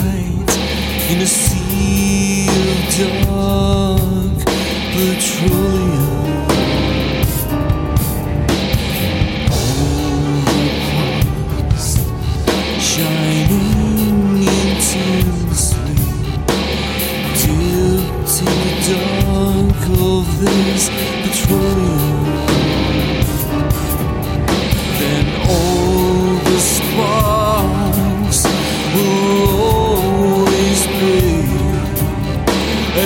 in a sea of dark petroleum. All the shining intensely, in the dark of this petroleum.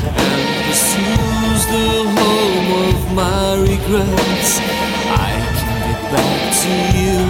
Pursues the home of my regrets. I can get back to you.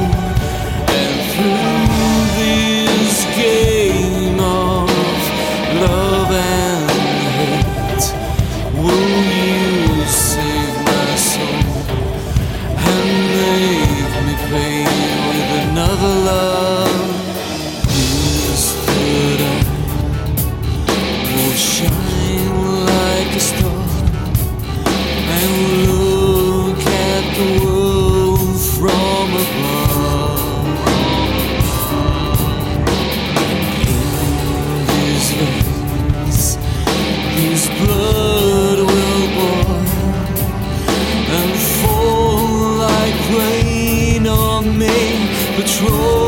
patrol